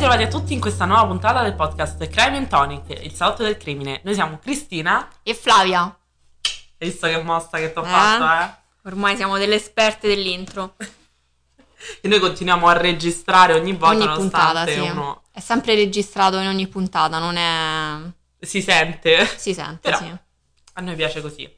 ritrovati a tutti in questa nuova puntata del podcast Crime and Tonic, il salotto del crimine. Noi siamo Cristina. E Flavia. Hai visto che mossa che ti ho Eh? fatto, eh? Ormai siamo delle esperte dell'intro. E noi continuiamo a registrare ogni volta, ogni puntata, sì. uno È sempre registrato in ogni puntata, non è... si sente. Si sente, Però- sì. A noi piace così.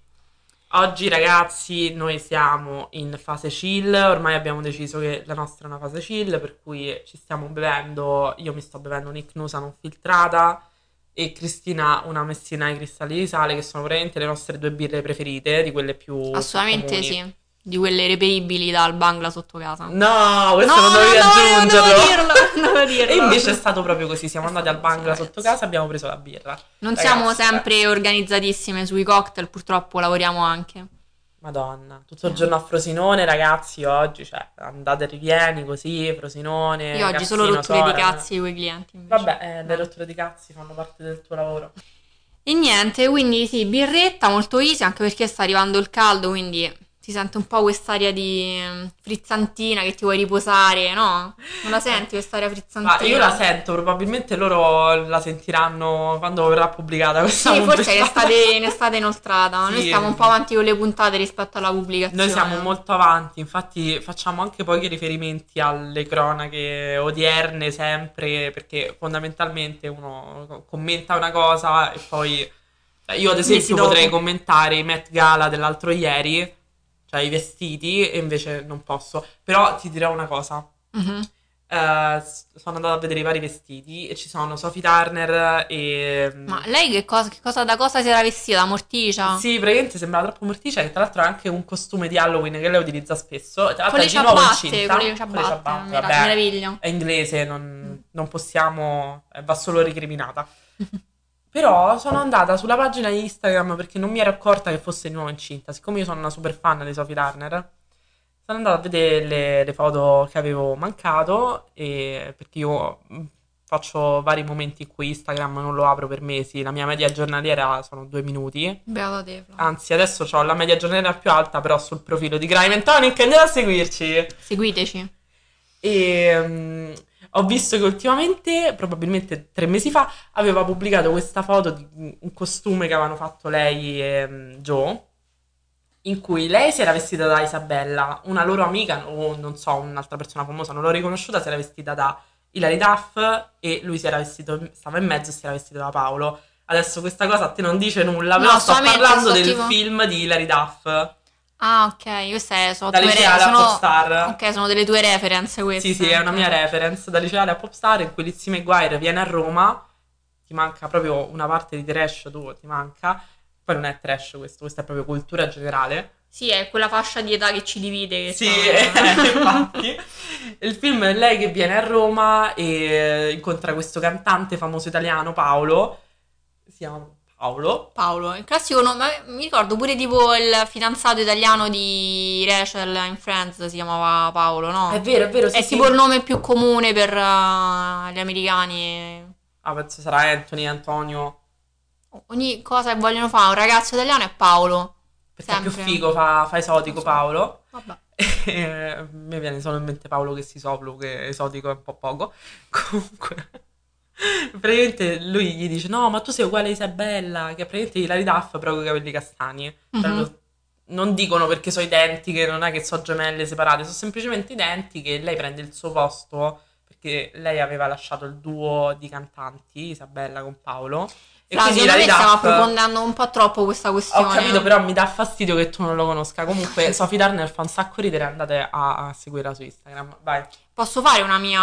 Oggi ragazzi noi siamo in fase chill, ormai abbiamo deciso che la nostra è una fase chill, per cui ci stiamo bevendo, io mi sto bevendo un'icnusa non filtrata e Cristina una messina ai cristalli di sale, che sono veramente le nostre due birre preferite, di quelle più Assolutamente comuni. sì. Di quelle reperibili dal Bangla sotto casa. No, questo No, non dovevi no, no, aggiungerlo. devo dirlo, non dirlo. E invece è stato proprio così, siamo andati al Bangla ragazzi. sotto casa e abbiamo preso la birra. Non Ragazzi, siamo eh. sempre organizzatissime sui cocktail, purtroppo lavoriamo anche. Madonna, tutto il Eh. giorno a Frosinone, ragazzi, oggi, cioè, andate e rivieni così, Frosinone, Io oggi solo rotture di Sora. cazzi con i clienti. invece. Vabbè, eh, le rotture di cazzi fanno parte del tuo lavoro. E niente, quindi sì, birretta molto easy, anche perché sta arrivando il caldo, quindi si sente un po' quest'aria di mm, frizzantina che ti vuoi riposare, no? Non la senti quest'aria frizzantina? Ma io la sento, probabilmente loro la sentiranno quando verrà pubblicata questa Sì, forse è estate, in estate inoltrata. Noi Sì. stiamo un po' avanti con le puntate rispetto alla pubblicazione. Noi siamo molto avanti, infatti facciamo anche pochi riferimenti alle cronache odierne sempre, perché fondamentalmente uno commenta una cosa e poi... cioè, io ad esempio potrei commentare i Met Gala dell'altro ieri, cioè i vestiti, e invece non posso. Però ti dirò una cosa, Mhm. eh, s- sono andata a vedere i vari vestiti e ci sono Sophie Turner e... Ma lei che cosa, che cosa- da cosa si era vestita? Da morticia? Sì, praticamente sembrava troppo morticcia e tra l'altro ha anche un costume di Halloween che lei utilizza spesso. Tra l'altro Con le è ciabatte, con le ciabatte, vabbè. meraviglia. È inglese, non, non possiamo, eh, va solo ricriminata. Però sono andata sulla pagina Instagram perché non mi ero accorta che fosse di nuovo incinta. Siccome io sono una super fan di Sophie Turner, sono andata a vedere le, le foto che avevo mancato e perché io mh, faccio vari momenti in cui Instagram non lo apro per mesi. La mia media giornaliera sono due minuti. Beata te. Anzi, adesso ho la media giornaliera più alta, però sul profilo di Crime and Tonic andate a seguirci. Seguiteci. E mm, ho visto che ultimamente, probabilmente tre mesi fa, aveva pubblicato questa foto di un costume che avevano fatto lei e mm, Joe, in cui lei si era vestita da Isabella, una loro amica o non so, un'altra persona famosa, non l'ho riconosciuta, si era vestita da Hilary Duff e lui si era vestito, stava in mezzo e si era vestito da Paolo. Adesso questa cosa a te non dice nulla, No, però sto parlando sto del tipo- film di Hilary Duff. Ah, ok, queste sono Da tue liceale a sono- Popstar. Ok, sono delle tue reference queste. Sì, sì, è una mia reference da liceale a Popstar in cui Lizzie McGuire viene a Roma, ti manca proprio una parte di trash, tu ti manca. Poi non è trash questo, questa è proprio cultura generale. Sì, è quella fascia di età che ci divide. Che Sì, sta- infatti. Il film è lei che viene a Roma e incontra questo cantante famoso italiano, Paolo. Si chiama Paolo. Paolo, il classico nome, mi ricordo pure tipo il fidanzato italiano di Rachel in Friends si chiamava Paolo, no? È vero, è vero, sì, È sì. tipo il nome più comune per eh, gli americani. Ah, penso sarà Anthony, Antonio. Ogni cosa che vogliono fare un ragazzo italiano è Paolo. Perché è Sempre. più figo, fa, fa esotico so. Paolo. Vabbè. Eh, mi viene solo in mente Paolo che si soplo, che esotico è un po' poco. Comunque, praticamente lui gli dice: No, ma tu sei uguale a Isabella, che praticamente Hilary Duff, però con i capelli castani. Cioè, lo- non dicono perché sono identiche, non è che sono gemelle separate, sono semplicemente identiche. Lei prende il suo posto perché lei aveva lasciato il duo di cantanti, Isabella con Paolo. E Fra, quindi Hilary stiamo Duff. approfondendo un po' troppo questa questione. Ho capito, però mi dà fastidio che tu non lo conosca. Comunque, Sophie Turner fa un sacco ridere. Andate a, a seguirla su Instagram. Vai, Posso fare una mia.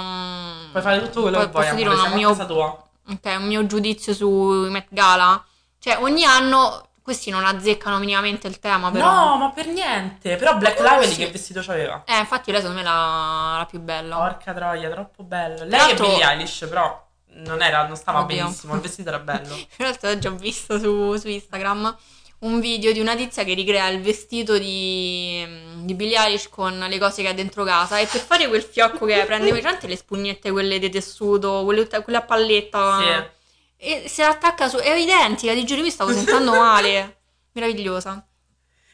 mm, puoi fare tutto quello poi che vuoi. Posso dire amore, un siamo a mio, tua. ok, un mio giudizio sui Met Gala? Cioè, ogni anno questi non azzeccano minimamente il tema, però. No, ma per niente. Però Black come Lively sì? che vestito c'aveva? Eh, infatti lei secondo me è la, la più bella. Porca troia, troppo bello. Lei Tra è Billie Eilish, però non, era, non stava Oddio. benissimo. Il vestito era bello. In realtà ho già visto su, su Instagram un video di una tizia che ricrea il vestito di, di Billie Eilish con le cose che ha dentro casa e per fare quel fiocco che prende presente le spugnette quelle di tessuto, quelle, quelle a palletta Sì. e se la attacca su... è identica, ti giuro mi stavo sentendo male. Meravigliosa.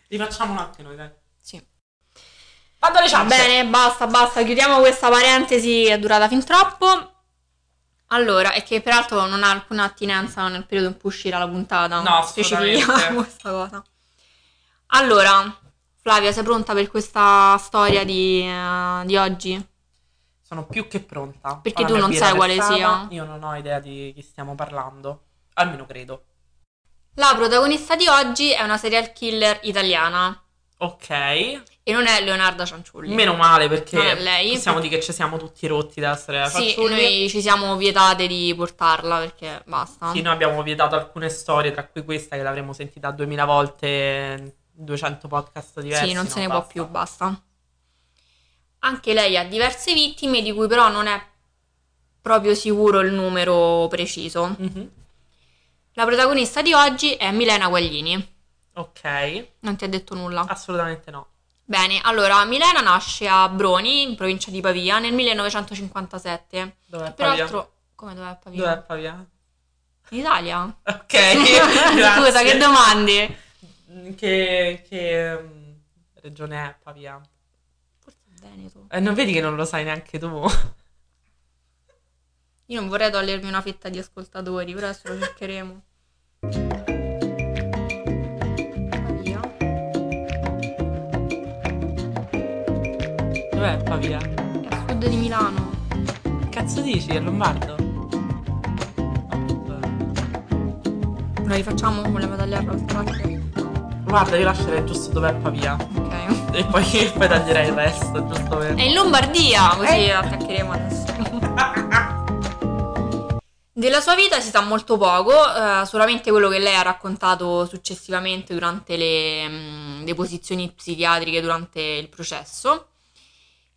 Rifacciamolo anche noi, dai. Sì. Vado alle ciance. bene, basta, basta, chiudiamo questa parentesi che è durata fin troppo. Allora, è che peraltro non ha alcuna attinenza nel periodo in cui uscirà la puntata. No, specifichiamo questa cosa. Allora, Flavia, sei pronta per questa storia di, eh, di oggi? Sono più che pronta. Perché Ho tu non sai quale sia. Io non ho idea di chi stiamo parlando. Almeno credo. La protagonista di oggi è una serial killer italiana Ok. e non è Leonarda Cianciulli. Meno male perché Non è lei. possiamo dire che ci siamo tutti rotti dalla storia della Sì, Fanciulli. noi ci siamo vietate di portarla perché basta. Sì, noi abbiamo vietato alcune storie, tra cui questa che l'avremmo sentita 2000 volte in 200 podcast diversi. Sì, non no, se ne può basta. più, basta. Anche lei ha diverse vittime, di cui però non è proprio sicuro il numero preciso. Mhm. La protagonista di oggi è Milena Guaglini. Ok, Non ti ha detto nulla? assolutamente no. Bene, allora, Milena nasce a Broni, in provincia di Pavia, nel 1957. Dov'è Pavia? Peraltro, come dov'è Pavia? Dov'è Pavia? In Italia? Ok, Scusa, che domandi? Che, che, mm, regione è Pavia? Forse Veneto. Eh, non vedi che non lo sai neanche tu? Io non vorrei togliermi una fetta di ascoltatori, però adesso lo cercheremo. Dov'è Pavia? È a sud di Milano. Che cazzo dici? È Lombardo? La rifacciamo con le medaglie arrossate? Guarda, io lascerei giusto dov'è Pavia. Ok. E poi, poi taglierei il resto, giusto per... È in Lombardia, così attaccheremo adesso. Della sua vita si sa molto poco, eh, solamente quello che lei ha raccontato successivamente durante le mm, deposizioni psichiatriche durante il processo.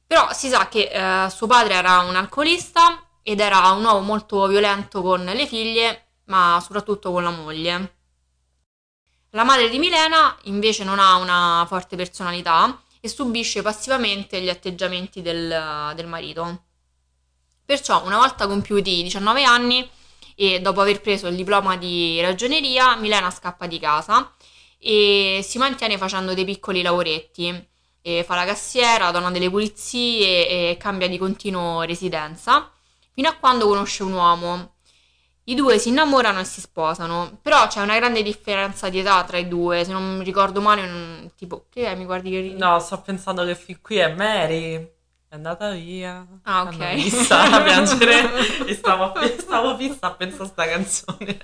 Però si sa che eh, suo padre era un alcolista ed era un uomo molto violento con le figlie, ma soprattutto con la moglie. La madre di Milena invece non ha una forte personalità e subisce passivamente gli atteggiamenti del, del marito. Perciò, una volta compiuti i 19 anni e dopo aver preso il diploma di ragioneria, Milena scappa di casa e si mantiene facendo dei piccoli lavoretti. E fa la cassiera, donna delle pulizie e cambia di continuo residenza, fino a quando conosce un uomo. I due si innamorano e si sposano, però c'è una grande differenza di età tra i due, se non mi ricordo male, un- tipo, che è? Mi guardi che ridi? No, sto pensando che fin qui è Mary. È andata via. Ah, ok. Vista a piangere e stavo, stavo fissa a pensare a sta canzone.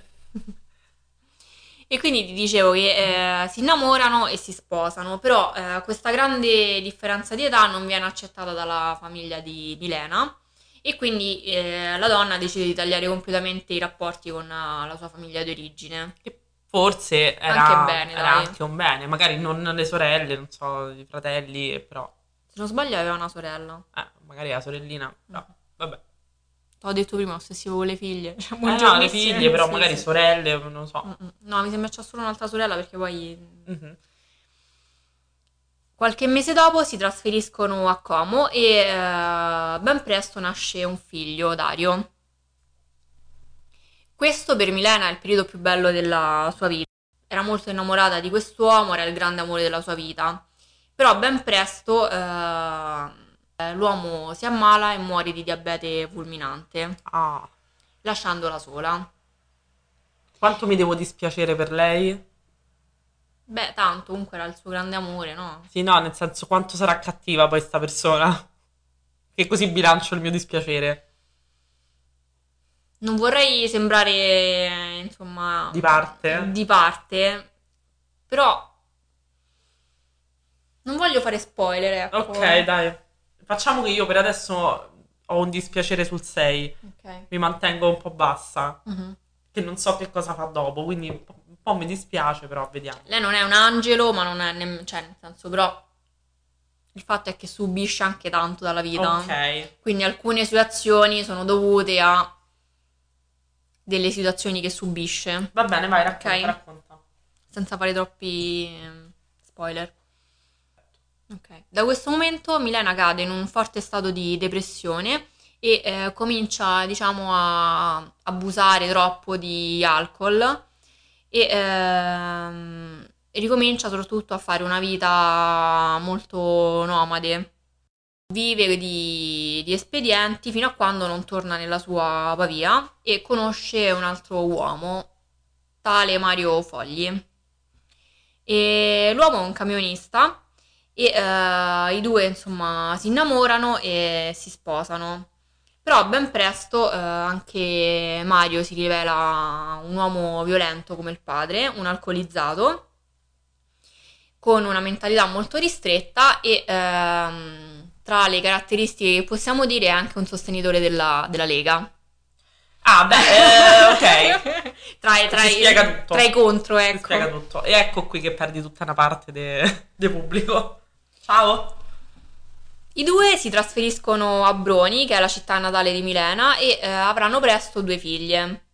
E quindi ti dicevo che eh, si innamorano e si sposano, però eh, questa grande differenza di età non viene accettata dalla famiglia di Milena e quindi eh, la donna decide di tagliare completamente i rapporti con eh, la sua famiglia di origine. Che forse era Anche bene, era anche un bene. Magari non le sorelle, non so, i fratelli, però... Se non sbaglio aveva una sorella. Eh, magari la sorellina. No, vabbè. T'ho detto prima, ossessivo con le figlie. Cioè, Eh, no, le figlie, però sì, magari sì. sorelle, non so. Mm, mm. No, mi sembra c'è solo un'altra sorella perché poi Mhm. Qualche mese dopo si trasferiscono a Como e eh, ben presto nasce un figlio, Dario. Questo per Milena è il periodo più bello della sua vita. Era molto innamorata di quest'uomo, era il grande amore della sua vita. Però ben presto eh, l'uomo si ammala e muore di diabete fulminante, Ah, lasciandola sola. quanto mi devo dispiacere per lei? Beh, tanto comunque era il suo grande amore, no? Sì, no, nel senso quanto sarà cattiva poi sta persona. Che così bilancio il mio dispiacere. Non vorrei sembrare, eh, insomma, Di parte? di parte, però non voglio fare spoiler, ecco. Ok, dai. Facciamo che io per adesso ho un dispiacere sul 6. Ok. Mi mantengo un po' bassa. Mhm. Che non so che cosa fa dopo. Quindi un po', un po' mi dispiace, però vediamo. Lei non è un angelo, ma non è nemm- cioè, nel senso, però il fatto è che subisce anche tanto dalla vita. Ok. Quindi alcune sue azioni sono dovute a delle situazioni che subisce, Va bene, vai, racconta, Ok. racconta. senza fare troppi ehm, spoiler. Ok. Da questo momento Milena cade in un forte stato di depressione e eh, comincia, diciamo, a abusare troppo di alcol e ehm, ricomincia soprattutto a fare una vita molto nomade. vive di, di espedienti fino a quando non torna nella sua Pavia e conosce un altro uomo, tale Mario Fogli. E l'uomo è un camionista e eh, i due insomma si innamorano e si sposano. Però ben presto eh, anche Mario si rivela un uomo violento come il padre, un alcolizzato, con una mentalità molto ristretta e ehm, tra le caratteristiche che possiamo dire è anche un sostenitore della, della Lega. Ah, beh, eh, ok. tra, i- tra i- tra i contro, Si ecco. spiega tutto. E ecco qui che perdi tutta una parte de, de pubblico. Ciao. I due si trasferiscono a Broni, che è la città natale di Milena, e eh, avranno presto due figlie.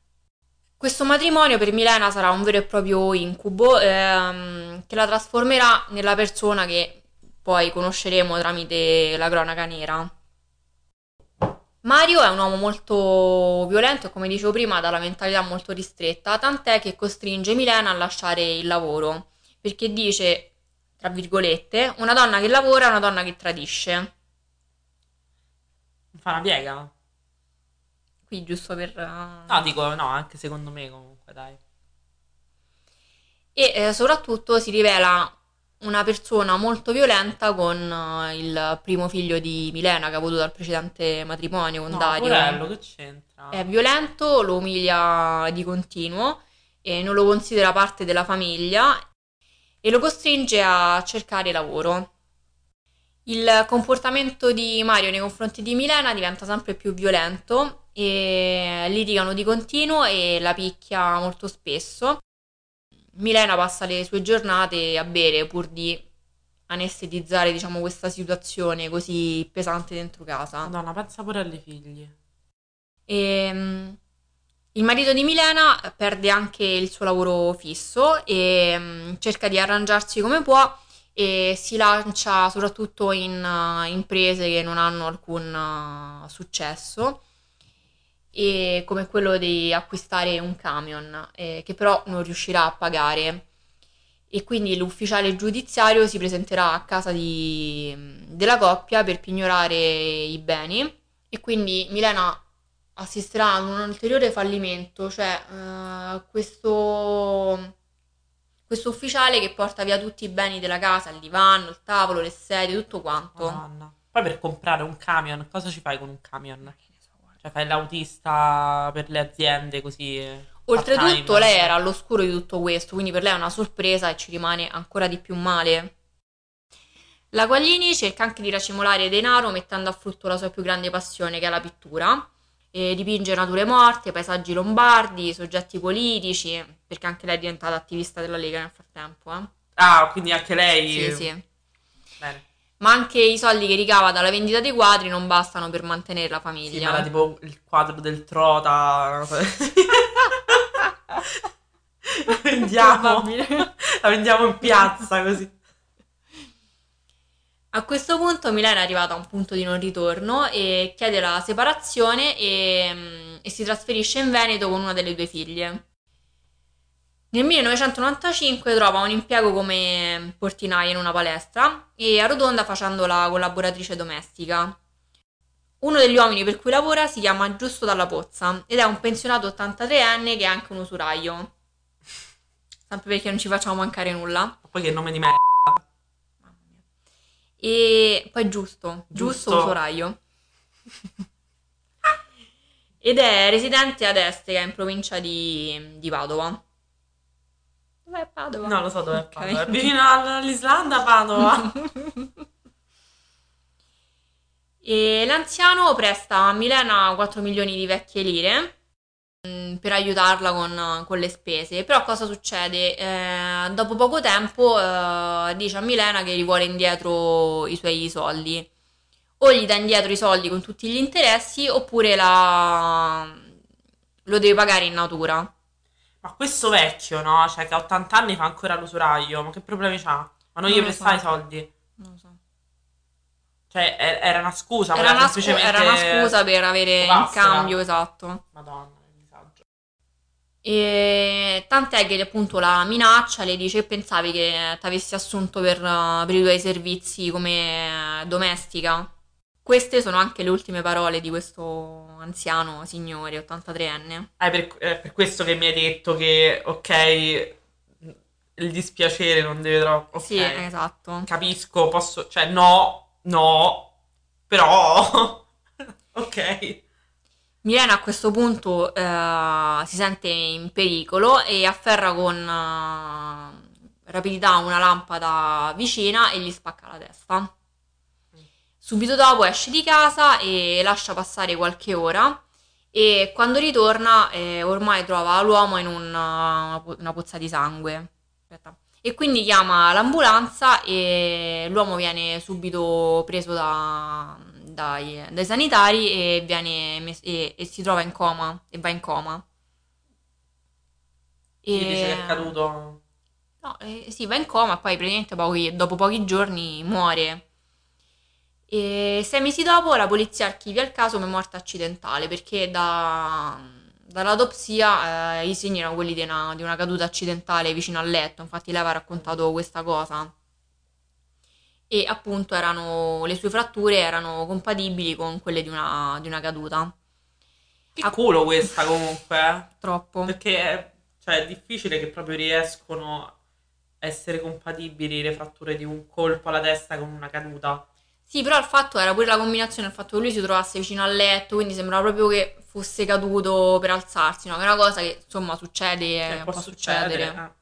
Questo matrimonio per Milena sarà un vero e proprio incubo ehm, che la trasformerà nella persona che poi conosceremo tramite la cronaca nera. Mario è un uomo molto violento e come dicevo prima dalla mentalità molto ristretta, tant'è che costringe Milena a lasciare il lavoro, perché dice, tra virgolette, una donna che lavora è una donna che tradisce. Fa una piega? Qui giusto per... eh, No, dico no, anche secondo me comunque, dai. E eh, soprattutto si rivela una persona molto violenta con eh, il primo figlio di Milena che ha avuto dal precedente matrimonio con No, Dario. porello, che c'entra? È violento, lo umilia di continuo e non lo considera parte della famiglia e lo costringe a cercare lavoro. Il comportamento di Mario nei confronti di Milena diventa sempre più violento e litigano di continuo e la picchia molto spesso. Milena passa le sue giornate a bere pur di anestetizzare, diciamo, questa situazione così pesante dentro casa. Madonna, pensa pure alle figli. E, mm, il marito di Milena perde anche il suo lavoro fisso e mm, cerca di arrangiarsi come può e si lancia soprattutto in uh, imprese che non hanno alcun uh, successo e come quello di acquistare un camion eh, che però non riuscirà a pagare. E quindi l'ufficiale giudiziario si presenterà a casa di- della coppia per pignorare i beni e quindi Milena assisterà ad un ulteriore fallimento, cioè eh, questo, questo ufficiale che porta via tutti i beni della casa, il divano, il tavolo, le sedie, tutto quanto. Madonna. Poi per comprare un camion, cosa ci fai con un camion? Cioè fai l'autista per le aziende così. Oltretutto lei era all'oscuro di tutto questo, quindi per lei è una sorpresa e ci rimane ancora di più male. La Guaglini cerca anche di racimolare denaro mettendo a frutto la sua più grande passione, che è la pittura. E dipinge nature morte, paesaggi lombardi, soggetti politici, perché anche lei è diventata attivista della Lega nel frattempo. eh. Ah, quindi anche lei. Sì, sì. Bene. Ma anche i soldi che ricava dalla vendita dei quadri non bastano per mantenere la Sì, famiglia. ma era tipo il quadro del Trota. vendiamo. La vendiamo in piazza così. A questo punto Milena è arrivata a un punto di non ritorno e chiede la separazione e, mm, e si trasferisce in Veneto con una delle due figlie. Nel 1995 trova un impiego come portinaia in una palestra e arrotonda facendo la collaboratrice domestica. Uno degli uomini per cui lavora si chiama Giusto Dalla Pozza ed è un pensionato 83enne che è anche un usuraio. Sempre perché non ci facciamo mancare nulla. Ma poi che nome di me. E poi giusto, giusto, Giusto. usuraio. Ed è residente ad Estega, in provincia di, di Padova. Dov'è Padova? No, lo so dove è Ok. Padova. È vicino all'Islanda Padova. E l'anziano presta a Milena 4 milioni di vecchie lire mm, per aiutarla con, con le spese. Però cosa succede? Eh, dopo poco tempo eh, dice a Milena che gli vuole indietro i suoi soldi. O gli dà indietro i soldi con tutti gli interessi oppure la... lo deve pagare in natura. Ma questo vecchio, no? Cioè che a 80 anni fa ancora l'usuraio. Ma che problemi c'ha? Ma non Non gli prestai i so. soldi? Non lo so. Cioè, era una scusa, Era una, semplicemente... era una scusa per avere in cambio, esatto. Madonna. E tant'è che appunto la minaccia le dice pensavi che ti avessi assunto per, eh, per i tuoi servizi come domestica. Queste sono anche le ultime parole di questo anziano signore, 83enne. Ah, è per, è per questo che mi hai detto che, ok, il dispiacere non deve troppo... ok. Sì, esatto. Capisco, posso... Cioè, no, no, però... ok. Milena a questo punto eh, si sente in pericolo e afferra con eh, rapidità una lampada vicina e gli spacca la testa. Subito dopo esce di casa e lascia passare qualche ora e quando ritorna eh, ormai trova l'uomo in una, una pozza di sangue. Aspetta. E quindi chiama l'ambulanza e l'uomo viene subito preso da, dai, dai sanitari e, viene e, e si trova in coma e va in coma. E... dice che è caduto... No, eh, sì, va in coma e poi praticamente pochi- dopo pochi giorni muore. E sei mesi dopo la polizia archivia il caso come morte accidentale perché da, dall'autopsia eh, i segni erano quelli di una, di una caduta accidentale vicino al letto. Infatti, lei aveva raccontato questa cosa. E appunto erano, le sue fratture erano compatibili con quelle di una, di una caduta. Che culo questa comunque, eh. Troppo. Perché è, cioè, è difficile che proprio riescono a essere compatibili le fratture di un colpo alla testa con una caduta. Sì, però il fatto era pure la combinazione, il fatto che lui si trovasse vicino al letto, quindi sembrava proprio che fosse caduto per alzarsi, no? Che è una cosa che insomma succede, Cioè, può, può succedere. succedere. eh.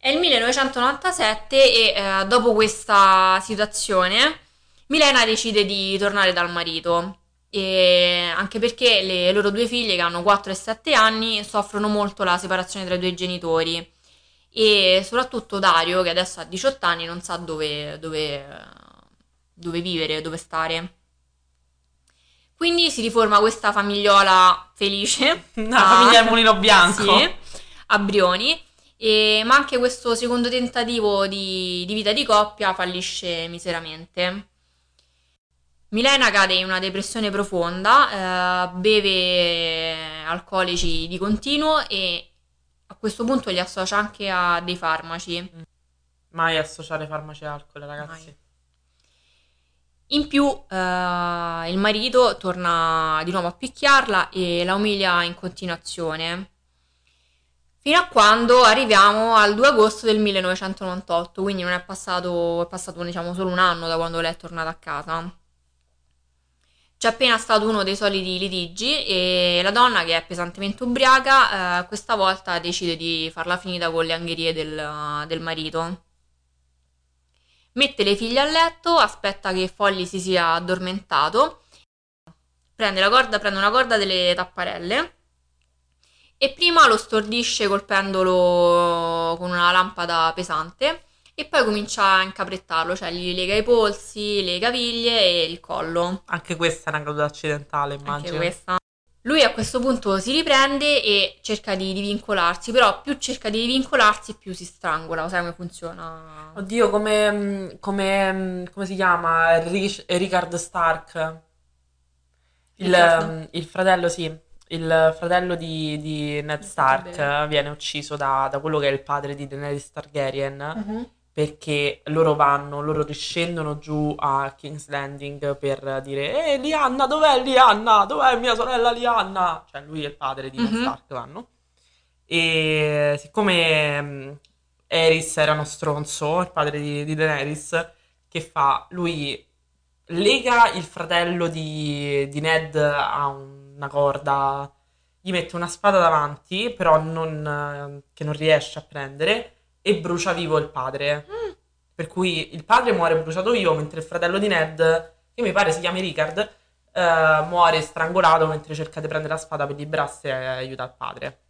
È il 1997 e eh, dopo questa situazione Milena decide di tornare dal marito. E anche perché le loro due figlie, che hanno 4 e 7 anni, soffrono molto la separazione tra i due genitori. E soprattutto Dario, che adesso ha 18 anni, non sa dove, dove, dove vivere, dove stare. Quindi si riforma questa famigliola felice. Una a- famiglia del mulino bianco. Sì, a Brioni. E- ma anche questo secondo tentativo di, di vita di coppia fallisce miseramente. Milena cade in una depressione profonda, eh, beve alcolici di continuo e a questo punto li associa anche a dei farmaci. Mai associare farmaci e alcol, ragazzi. Mai. In più, eh, il marito torna di nuovo a picchiarla e la umilia in continuazione. Fino a quando arriviamo al 2 agosto del 1998, quindi non è passato, è passato diciamo solo un anno da quando lei è tornata a casa. C'è appena stato uno dei soliti litigi e la donna, che è pesantemente ubriaca, eh, questa volta decide di farla finita con le angherie del, del marito. Mette le figlie a letto, aspetta che Folli si sia addormentato, prende, corda, prende una corda delle tapparelle e prima lo stordisce colpendolo con una lampada pesante e poi comincia a incaprettarlo, cioè gli lega i polsi, le caviglie e il collo. Anche questa è una caduta accidentale, Anche immagino. questa. Lui a questo punto si riprende e cerca di divincolarsi, però più cerca di divincolarsi più si strangola, lo sai come funziona? Oddio, come, come, come si chiama? Rich- Richard Stark. Il, Richard? il fratello, sì. Il fratello di, di Ned Stark viene ucciso da, da quello che è il padre di Daenerys Targaryen Mhm. perché loro vanno, loro riscendono giù a King's Landing per dire Ehi, Lianna, dov'è Lianna? Dov'è mia sorella Lianna? Cioè, lui e il padre di Ned Mhm. Stark vanno. E siccome mh, Aerys era uno stronzo, il padre di, di Daenerys, che fa? Lui lega il fratello di, di Ned a una corda, gli mette una spada davanti, però non, che non riesce a prendere, e brucia vivo il padre. Mm. Per cui il padre muore bruciato vivo, mentre il fratello di Ned, che mi pare si chiami Ricard, eh, muore strangolato mentre cerca di prendere la spada per liberarsi e aiuta il padre.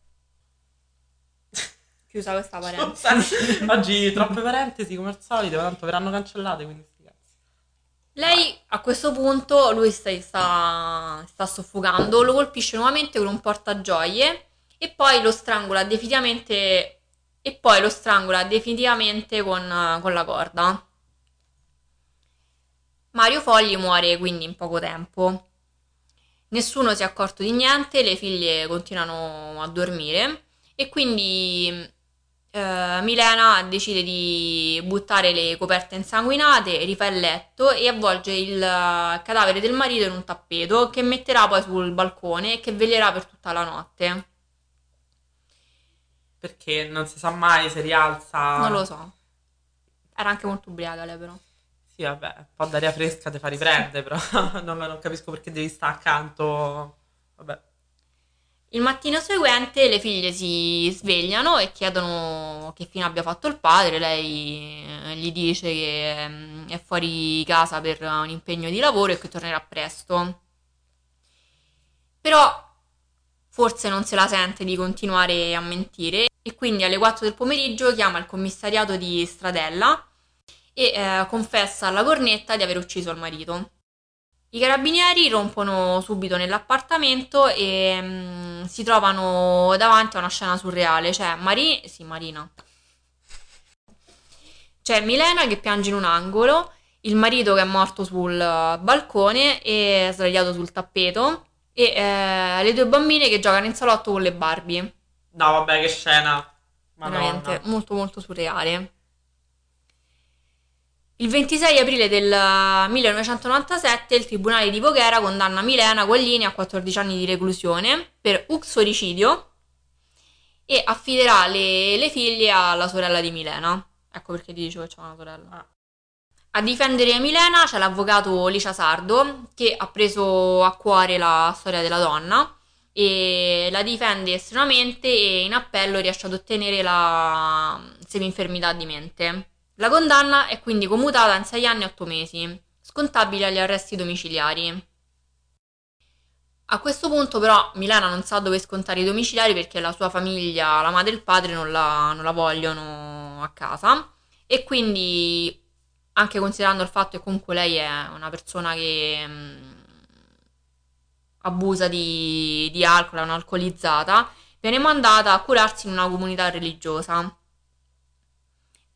Chiusa questa parentesi. Oggi troppe parentesi come al solito, tanto verranno cancellate, quindi. Lei a questo punto, lui sta, sta, sta soffocando, lo colpisce nuovamente con un portagioie e poi lo strangola definitivamente e poi lo strangola definitivamente con, con la corda. Mario Fogli muore quindi in poco tempo. Nessuno si è accorto di niente, le figlie continuano a dormire e quindi eh, Milena decide di buttare le coperte insanguinate, rifà il letto e avvolge il eh, cadavere del marito in un tappeto che metterà poi sul balcone e che veglierà per tutta la notte. Perché non si sa mai se rialza. Non lo so. Era anche molto ubriaca lei però. Sì, vabbè, un po' d'aria fresca ti fa riprendere, però non, non capisco perché devi stare accanto. Vabbè. Il mattino seguente le figlie si svegliano e chiedono che fine abbia fatto il padre. Lei eh, gli dice che mm, è fuori casa per un impegno di lavoro e che tornerà presto. Però forse non se la sente di continuare a mentire e quindi alle 4 del pomeriggio chiama il commissariato di Stradella e eh, confessa alla cornetta di aver ucciso il marito. I carabinieri rompono subito nell'appartamento e mm, si trovano davanti a una scena surreale, cioè Mari- sì, Marina. C'è Milena che piange in un angolo, il marito che è morto sul balcone e sdraiato sul tappeto e eh, le due bambine che giocano in salotto con le Barbie. No, vabbè, che scena. Madonna. Veramente molto molto surreale. Il 26 aprile del 1997 il Tribunale di Voghera condanna Milena Guaglini a 14 anni di reclusione per uxoricidio e affiderà le, le figlie alla sorella di Milena. Ecco perché ti dicevo che c'è una sorella. A difendere Milena c'è l'avvocato Licia Sardo che ha preso a cuore la storia della donna e la difende estremamente e in appello riesce ad ottenere la semi-infermità di mente. La condanna è quindi commutata in 6 anni e 8 mesi, scontabili agli arresti domiciliari. A questo punto però Milena non sa dove scontare i domiciliari perché la sua famiglia, la madre e il padre non la, non la vogliono a casa e quindi anche considerando il fatto che comunque lei è una persona che mh, abusa di, di alcol, è un'alcolizzata, viene mandata a curarsi in una comunità religiosa.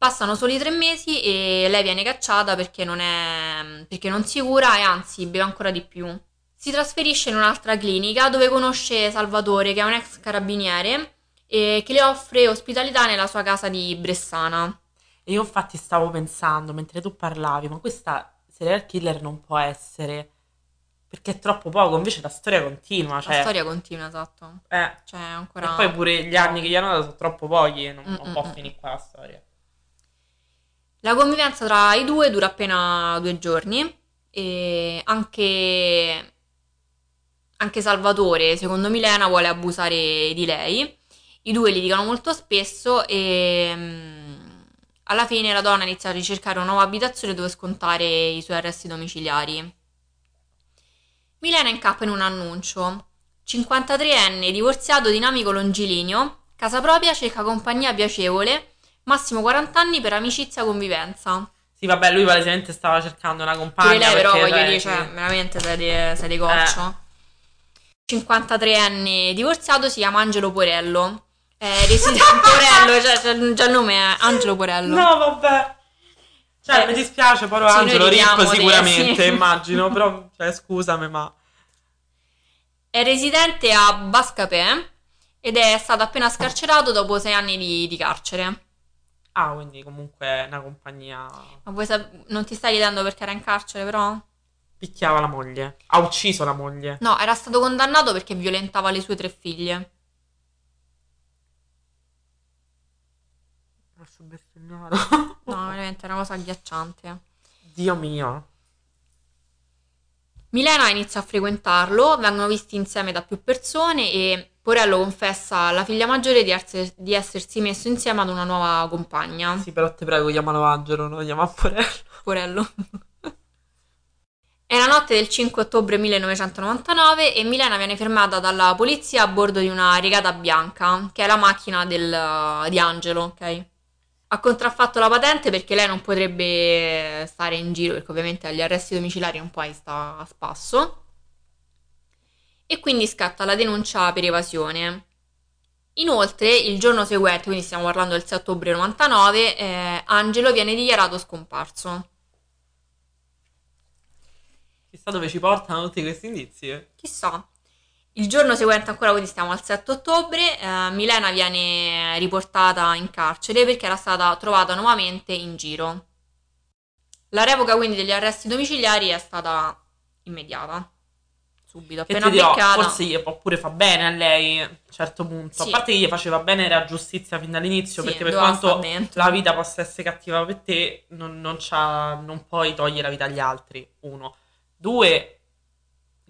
Passano soli tre mesi e lei viene cacciata perché non, è, perché non si cura e anzi beve ancora di più. Si trasferisce in un'altra clinica dove conosce Salvatore, che è un ex carabiniere, e che le offre ospitalità nella sua casa di Bressana. E io infatti stavo pensando, mentre tu parlavi, ma questa serial killer non può essere... Perché è troppo poco, invece la storia continua. Cioè, La storia continua, esatto. eh, Cioè, ancora... E poi pure gli anni che gli hanno dato sono troppo pochi non, non Mm, può mm, mm. finire qua la storia. La convivenza tra i due dura appena due giorni e anche, anche Salvatore, secondo Milena, vuole abusare di lei. I due litigano molto spesso e mm, alla fine la donna inizia a ricercare una nuova abitazione dove scontare i suoi arresti domiciliari. Milena incappa in un annuncio. 53enne, divorziato, dinamico, longilineo, casa propria, cerca compagnia piacevole, massimo 40 anni per amicizia convivenza. Sì, vabbè, lui palesemente stava cercando una compagna. Pure lei però perché, voglio cioè, dire, cioè, veramente sei di, sei di coccio. 53enne divorziato si chiama Angelo Porello. È residente Porello, cioè, cioè, già il nome è Angelo Porello. No, vabbè. Cioè, Eh, mi dispiace, però sì, Angelo di- sicuramente, sì. immagino, però, cioè, scusami, ma... È residente a Bascapè ed è stato appena scarcerato dopo sei anni di, di carcere. Ah, quindi comunque è una compagnia... Ma vuoi sap- non ti stai chiedendo perché era in carcere però? Picchiava la moglie. Ha ucciso la moglie. No, era stato condannato perché violentava le sue tre figlie. Posso bestemmiare? No, veramente è una cosa agghiacciante. Dio mio. Milena inizia a frequentarlo, vengono visti insieme da più persone e Porello confessa alla figlia maggiore di, esse- di essersi messo insieme ad una nuova compagna. Sì, però ti prego, chiamalo Angelo, non chiama Porello. Porello. È la notte del 5 ottobre 1999 e Milena viene fermata dalla polizia a bordo di una rigata bianca, che è la macchina del- di Angelo, ok? Ha contraffatto la patente perché lei non potrebbe stare in giro, perché ovviamente agli arresti domiciliari un po' sta a spasso. E quindi scatta la denuncia per evasione. Inoltre, il giorno seguente, quindi stiamo parlando del 6 ottobre 99, eh, Angelo viene dichiarato scomparso. Chissà dove ci portano tutti questi indizi. eh. Chissà. Il giorno seguente, ancora quindi stiamo al 7 ottobre, eh, Milena viene riportata in carcere perché era stata trovata nuovamente in giro. La revoca quindi degli arresti domiciliari è stata immediata. Subito, appena ti dirò, beccata. forse gli può pure fa bene a lei a un certo punto. Sì. A parte che gli faceva bene era giustizia fin dall'inizio, Sì, perché per quanto la vita possa essere cattiva per te, non, non c'ha- non puoi togliere la vita agli altri. Uno. Due,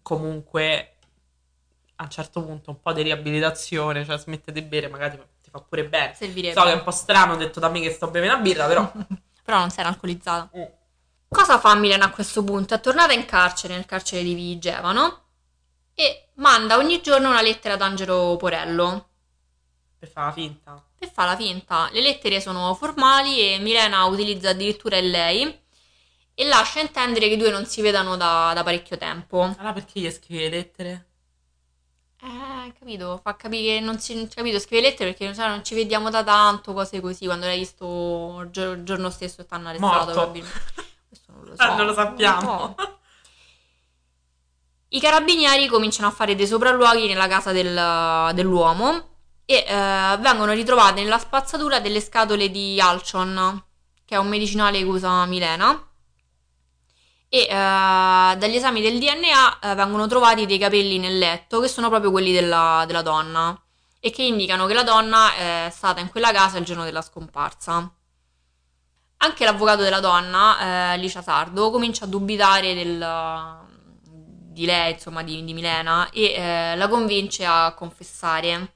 comunque, a un certo punto un po' di riabilitazione, cioè smette di bere, magari ti fa pure bene. Servirebbe. So che è un po' strano, ho detto da me che sto bevendo una birra, però... Però non era alcolizzata. Mm. Cosa fa Milena a questo punto? È tornata in carcere, nel carcere di Vigevano, e manda ogni giorno una lettera ad Angelo Porello. Per fare la finta. Per fa la finta. Le lettere sono formali e Milena utilizza addirittura il lei e lascia intendere che i due non si vedano da, da parecchio tempo. Allora perché gli scrive le lettere? Eh, capito, fa capire che non si... capito, scrive lettere perché sai, non ci vediamo da tanto, cose così, quando l'hai visto il gio- il giorno stesso e ti hanno arrestato Morto. Questo non lo so. Ah, non lo sappiamo. Non lo so. I carabinieri cominciano a fare dei sopralluoghi nella casa del- dell'uomo e eh, vengono ritrovate nella spazzatura delle scatole di Alcion, che è un medicinale che usa Milena. E eh, dagli esami del DNA eh, vengono trovati dei capelli nel letto che sono proprio quelli della, della donna e che indicano che la donna è stata in quella casa il giorno della scomparsa. Anche l'avvocato della donna, eh, Licia Sardo, comincia a dubitare del- di lei, insomma, di, di Milena, e eh, la convince a confessare.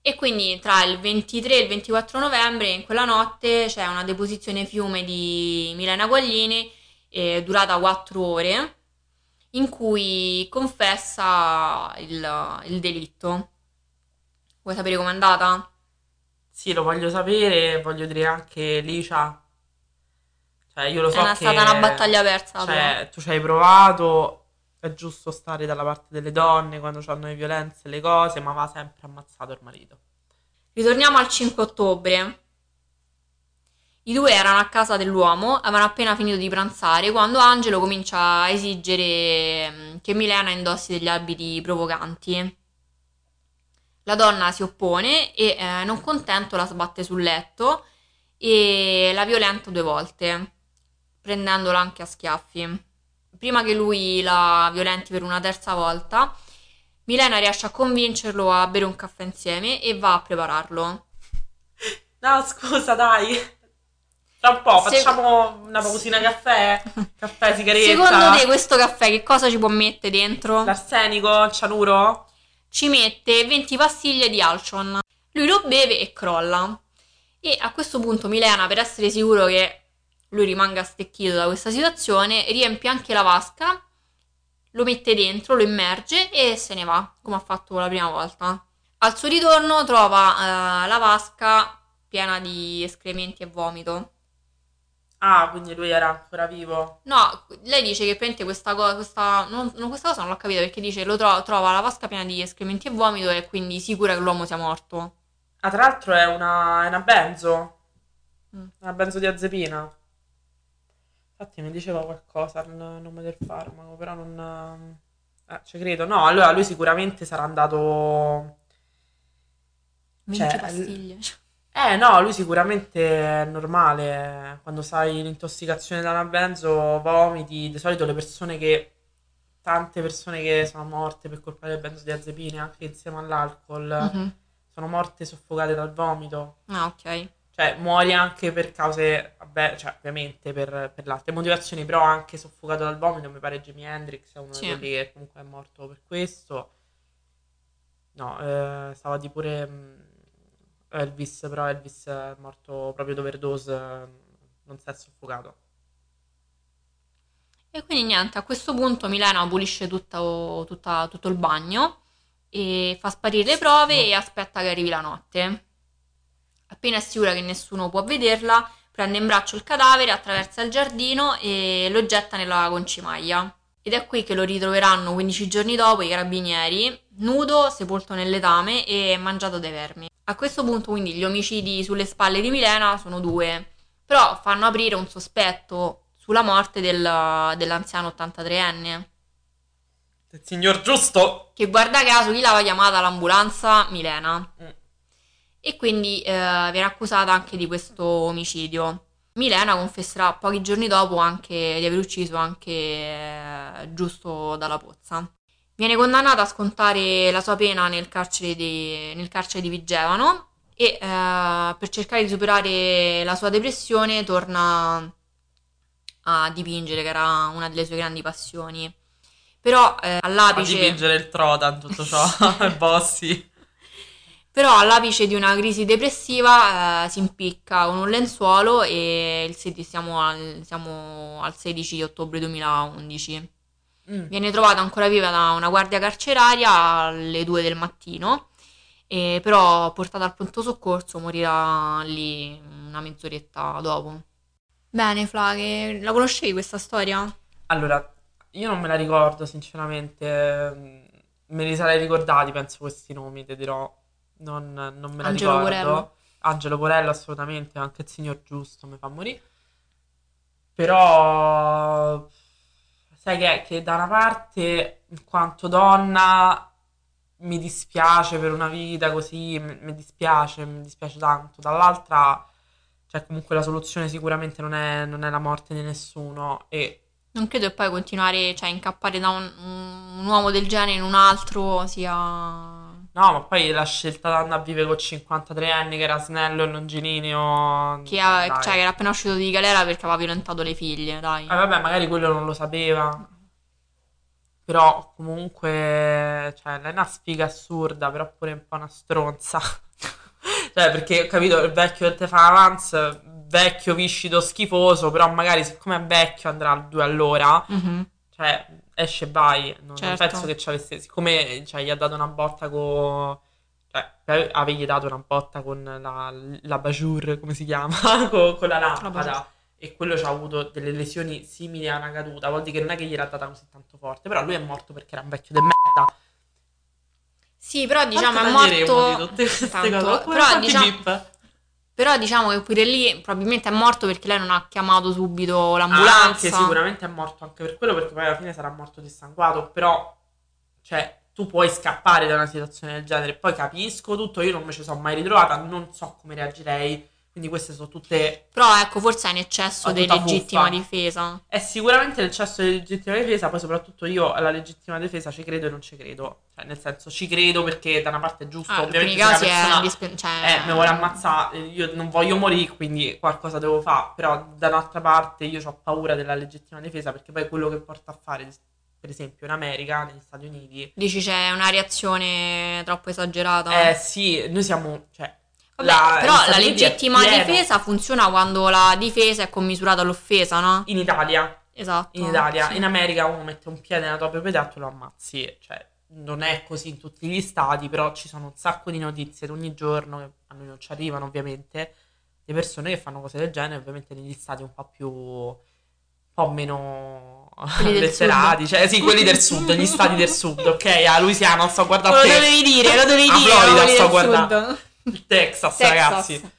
E quindi tra il 23 e il 24 novembre, in quella notte, c'è una deposizione fiume di Milena Guaglini, eh, durata 4 ore, in cui confessa il, il delitto. Vuoi sapere com'è andata? Sì, lo voglio sapere, voglio dire anche Licia. Cioè, io lo so è una- che... stata una battaglia persa. Cioè, tu ci hai provato, è giusto stare dalla parte delle donne quando hanno le violenze le cose, ma va sempre ammazzato il marito. Ritorniamo al 5 ottobre. I due erano a casa dell'uomo, avevano appena finito di pranzare quando Angelo comincia a esigere mm, che Milena indossi degli abiti provocanti. La donna si oppone e, eh, non contento, la sbatte sul letto e la violenta due volte, prendendola anche a schiaffi. Prima che lui la violenti per una terza volta, Milena riesce a convincerlo a bere un caffè insieme e va a prepararlo. No, scusa, dai. Tra un po', Se- facciamo una pausina caffè, caffè, sigaretta. Secondo te questo caffè che cosa ci può mettere dentro? L'arsenico, il cianuro? Ci mette 20 pastiglie di Alcion. Lui lo beve e crolla. E a questo punto Milena, per essere sicuro che lui rimanga stecchito da questa situazione, riempie anche la vasca, lo mette dentro, lo immerge e se ne va, come ha fatto la prima volta. Al suo ritorno trova eh, la vasca piena di escrementi e vomito. Ah, quindi lui era ancora vivo. No, lei dice che praticamente questa, co- questa, non, non- questa cosa non l'ho capita perché dice lo tro- trova la vasca piena di escrementi e vomito e quindi sicura che l'uomo sia morto. Ah, tra l'altro è una, è una benzo. Mm. Una benzodiazepina. Infatti mi diceva qualcosa il nome del farmaco, però non... Eh, ci credo. No, allora lui sicuramente sarà andato... 20 Cioè, pastiglie. Eh no, lui sicuramente è normale. Quando sai l'intossicazione da una benzo, vomiti. Di solito le persone che... Tante persone che sono morte per colpa delle benzodiazepine, anche insieme all'alcol, Mhm. sono morte soffocate dal vomito. Ah, ok. Cioè, muori anche per cause, vabbè, cioè, ovviamente per, per le altre motivazioni, però anche soffocato dal vomito, mi pare Jimi Hendrix è uno Sì. di quelli che comunque è morto per questo. No, eh, stava di pure mh, Elvis, però Elvis è morto proprio d'overdose, eh, non si è soffocato. E quindi niente, a questo punto Milena pulisce tutto, tutta- tutto il bagno e fa sparire le prove e aspetta che arrivi la notte. Appena sicura che nessuno può vederla, prende in braccio il cadavere, attraversa il giardino e lo getta nella concimaglia. Ed è qui che lo ritroveranno 15 giorni dopo i carabinieri, nudo, sepolto nel letame e mangiato dai vermi. A questo punto quindi gli omicidi sulle spalle di Milena sono due, però fanno aprire un sospetto sulla morte del- dell'anziano 83enne. Il signor giusto. che guarda caso chi l'aveva chiamata l'ambulanza? Milena. Mm. E quindi eh, viene accusata anche di questo omicidio. Milena confesserà pochi giorni dopo anche di aver ucciso anche eh, Giusto dalla Pozza. Viene condannata a scontare la sua pena nel carcere di, nel carcere di Vigevano e eh, per cercare di superare la sua depressione torna a dipingere, che era una delle sue grandi passioni. Però eh, A all'apice... dipingere il Trotan, tutto ciò. Bossi. Però all'apice di una crisi depressiva eh, si impicca con un lenzuolo e il 16 siamo, al, siamo al 16 ottobre 2011. Mm. Viene trovata ancora viva da una guardia carceraria alle 2 del mattino, e però portata al pronto soccorso morirà lì una mezz'oretta dopo. Bene, Fla, che- la conoscevi questa storia? Allora, io non me la ricordo, sinceramente. Me li sarei ricordati, penso, questi nomi, ti dirò. Non, non me la Angelo ricordo. Porello. Angelo Porello, assolutamente, anche il signor Giusto mi fa morire. Però, sai che, che da una parte, in quanto donna, mi dispiace per una vita così, mi, mi dispiace, mi dispiace tanto. Dall'altra, cioè, comunque la soluzione sicuramente non è, non è la morte di nessuno. E Non credo che poi continuare, cioè incappare da un, un uomo del genere in un altro sia... No, ma poi la scelta di andare a vivere con 53 anni che era snello e longilineo. Che, ha- cioè, che era appena uscito di galera perché aveva violentato le figlie, dai. Eh, vabbè, magari quello non lo sapeva. Però comunque, cioè, lei è una sfiga assurda, però pure un po' una stronza. Cioè, perché ho capito, il vecchio del fa avance, vecchio, viscido, schifoso, però magari siccome è vecchio andrà al due all'ora, Mhm. cioè, esce vai. Non, non Certo. penso che ci avesse, siccome cioè, gli ha dato una botta con... Cioè, per avergli dato una botta con la, la Bajur, come si chiama? con, con la lampada. Bajur. E quello ci ha avuto delle lesioni simili a una caduta. Vuol dire che non è che gli era data così tanto forte. Però lui è morto perché era un vecchio de merda. Sì, però diciamo è Quanto taglieremo morto... di tutte queste Tanto, cose? Però, diciamo-? Però diciamo che pure lì probabilmente è morto perché lei non ha chiamato subito Anche l'ambulanza. sicuramente è morto anche per quello, perché poi alla fine sarà morto dissanguato. Però, cioè, tu puoi scappare da una situazione del genere. Poi capisco tutto, io non mi ci sono mai ritrovata, non so come reagirei. Quindi queste sono tutte... Però ecco, forse è in eccesso di legittima fuffa. difesa. È sicuramente l'eccesso di legittima difesa, poi soprattutto io alla legittima difesa ci credo e non ci credo. Cioè, nel senso, ci credo perché da una parte è giusto, Ah, ovviamente se una casi è persona... indispen- cioè- Eh, mi vuole ammazzare, io non voglio morire, quindi qualcosa devo fare. Però da un'altra parte io ho paura della legittima difesa perché poi quello che porta a fare, per esempio, in America, negli Stati Uniti, Dici c'è una reazione troppo esagerata? eh sì, noi siamo, cioè, Vabbè, la- però la legittima difesa funziona quando la difesa è commisurata all'offesa, no? In Italia, Esatto. in Italia, sì. in America uno mette un piede nella tua proprietà e tu lo ammazzi, cioè non è così in tutti gli stati, però ci sono un sacco di notizie ogni giorno che a noi non ci arrivano ovviamente, di persone che fanno cose del genere, ovviamente negli stati un po' più, un po' meno Quelli letterati, cioè sì, quelli del sud, gli stati del sud, ok? A Louisiana sto guardando Lo te, dovevi dire, lo dovevi A dire. Florida sto guardando. Il Texas, Texas. ragazzi.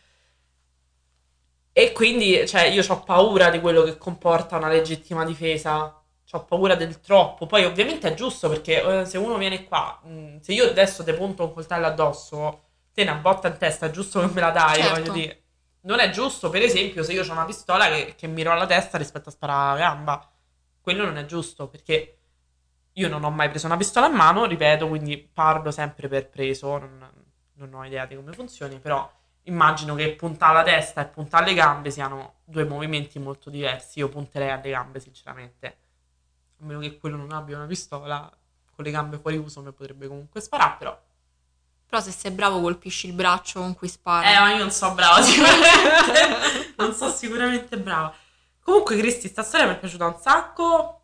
E quindi, cioè, io ho paura di quello che comporta una legittima difesa. Ho paura del troppo. Poi, ovviamente, è giusto perché eh, se uno viene qua, mh, se io adesso ti punto un coltello addosso, te una botta in testa, è giusto che me la dai. Certo. Voglio dire, non è giusto, per esempio, se io ho una pistola che, che miro alla testa rispetto a sparare alla gamba. Quello non è giusto perché io non ho mai preso una pistola in mano, ripeto, quindi parlo sempre per preso. Non, non ho idea di come funzioni, però immagino che puntare alla testa e puntare alle gambe siano due movimenti molto diversi. Io punterei alle gambe, sinceramente. A meno che quello non abbia una pistola, con le gambe fuori uso mi potrebbe comunque sparare, però. Però se sei bravo colpisci il braccio con cui spara. Eh, ma io non so brava sicuramente. non so sicuramente brava. Comunque, Cristi, sta storia mi è piaciuta un sacco.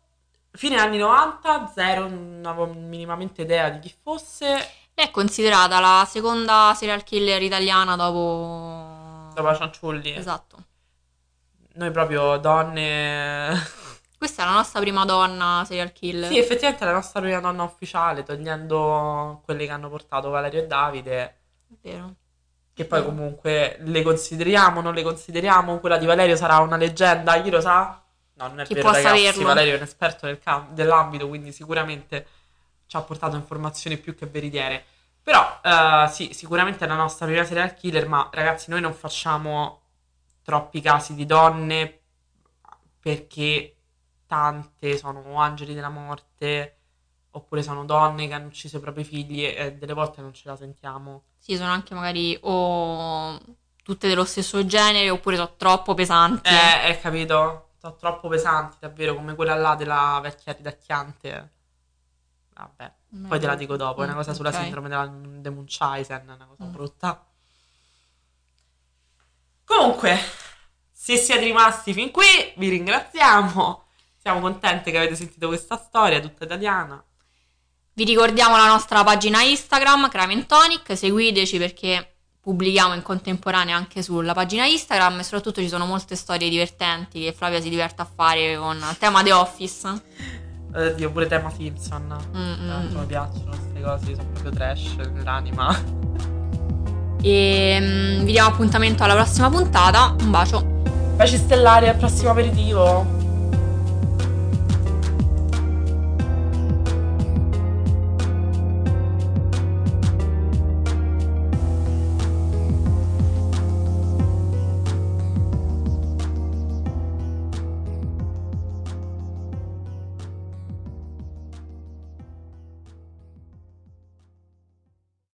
Fine anni 90, zero, non avevo minimamente idea di chi fosse. Lei è considerata la seconda serial killer italiana dopo... Dopo la Cianciulli. Esatto. Noi proprio donne... Questa è la nostra prima donna serial killer. Sì, effettivamente è la nostra prima donna ufficiale, togliendo quelle che hanno portato Valerio e Davide, È vero. che poi comunque le consideriamo, non le consideriamo, quella di Valerio sarà una leggenda, chi lo sa? No, non è Chi vero può ragazzi, saperlo? Valerio è un esperto del cam- dell'ambito, quindi sicuramente ci ha portato informazioni più che veritiere. Però eh, sì, sicuramente è la nostra prima serial killer, ma ragazzi noi non facciamo troppi casi di donne perché tante sono angeli della morte oppure sono donne che hanno ucciso i propri figli e delle volte non ce la sentiamo. Sì, sono anche magari o tutte dello stesso genere oppure sono troppo pesanti. Eh, eh capito? Sono troppo pesanti, davvero, come quella là della vecchia ridacchiante. Vabbè, No, poi te la dico dopo, è una cosa sulla ok. sindrome della Munchausen, è una cosa Mm. brutta. Comunque, se siete rimasti fin qui, vi ringraziamo. Siamo contenti che avete sentito questa storia tutta italiana. Vi ricordiamo la nostra pagina Instagram, Crime Tonic, seguiteci perché pubblichiamo in contemporanea anche sulla pagina Instagram e soprattutto ci sono molte storie divertenti che Flavia si diverte a fare con il tema The Office. Eh, Dio, pure tema Simpson. Mm, Tanto mm. mi piacciono queste cose, sono proprio trash nell'anima. E mm, vi diamo appuntamento alla prossima puntata. Un bacio. Baci stellari al prossimo aperitivo.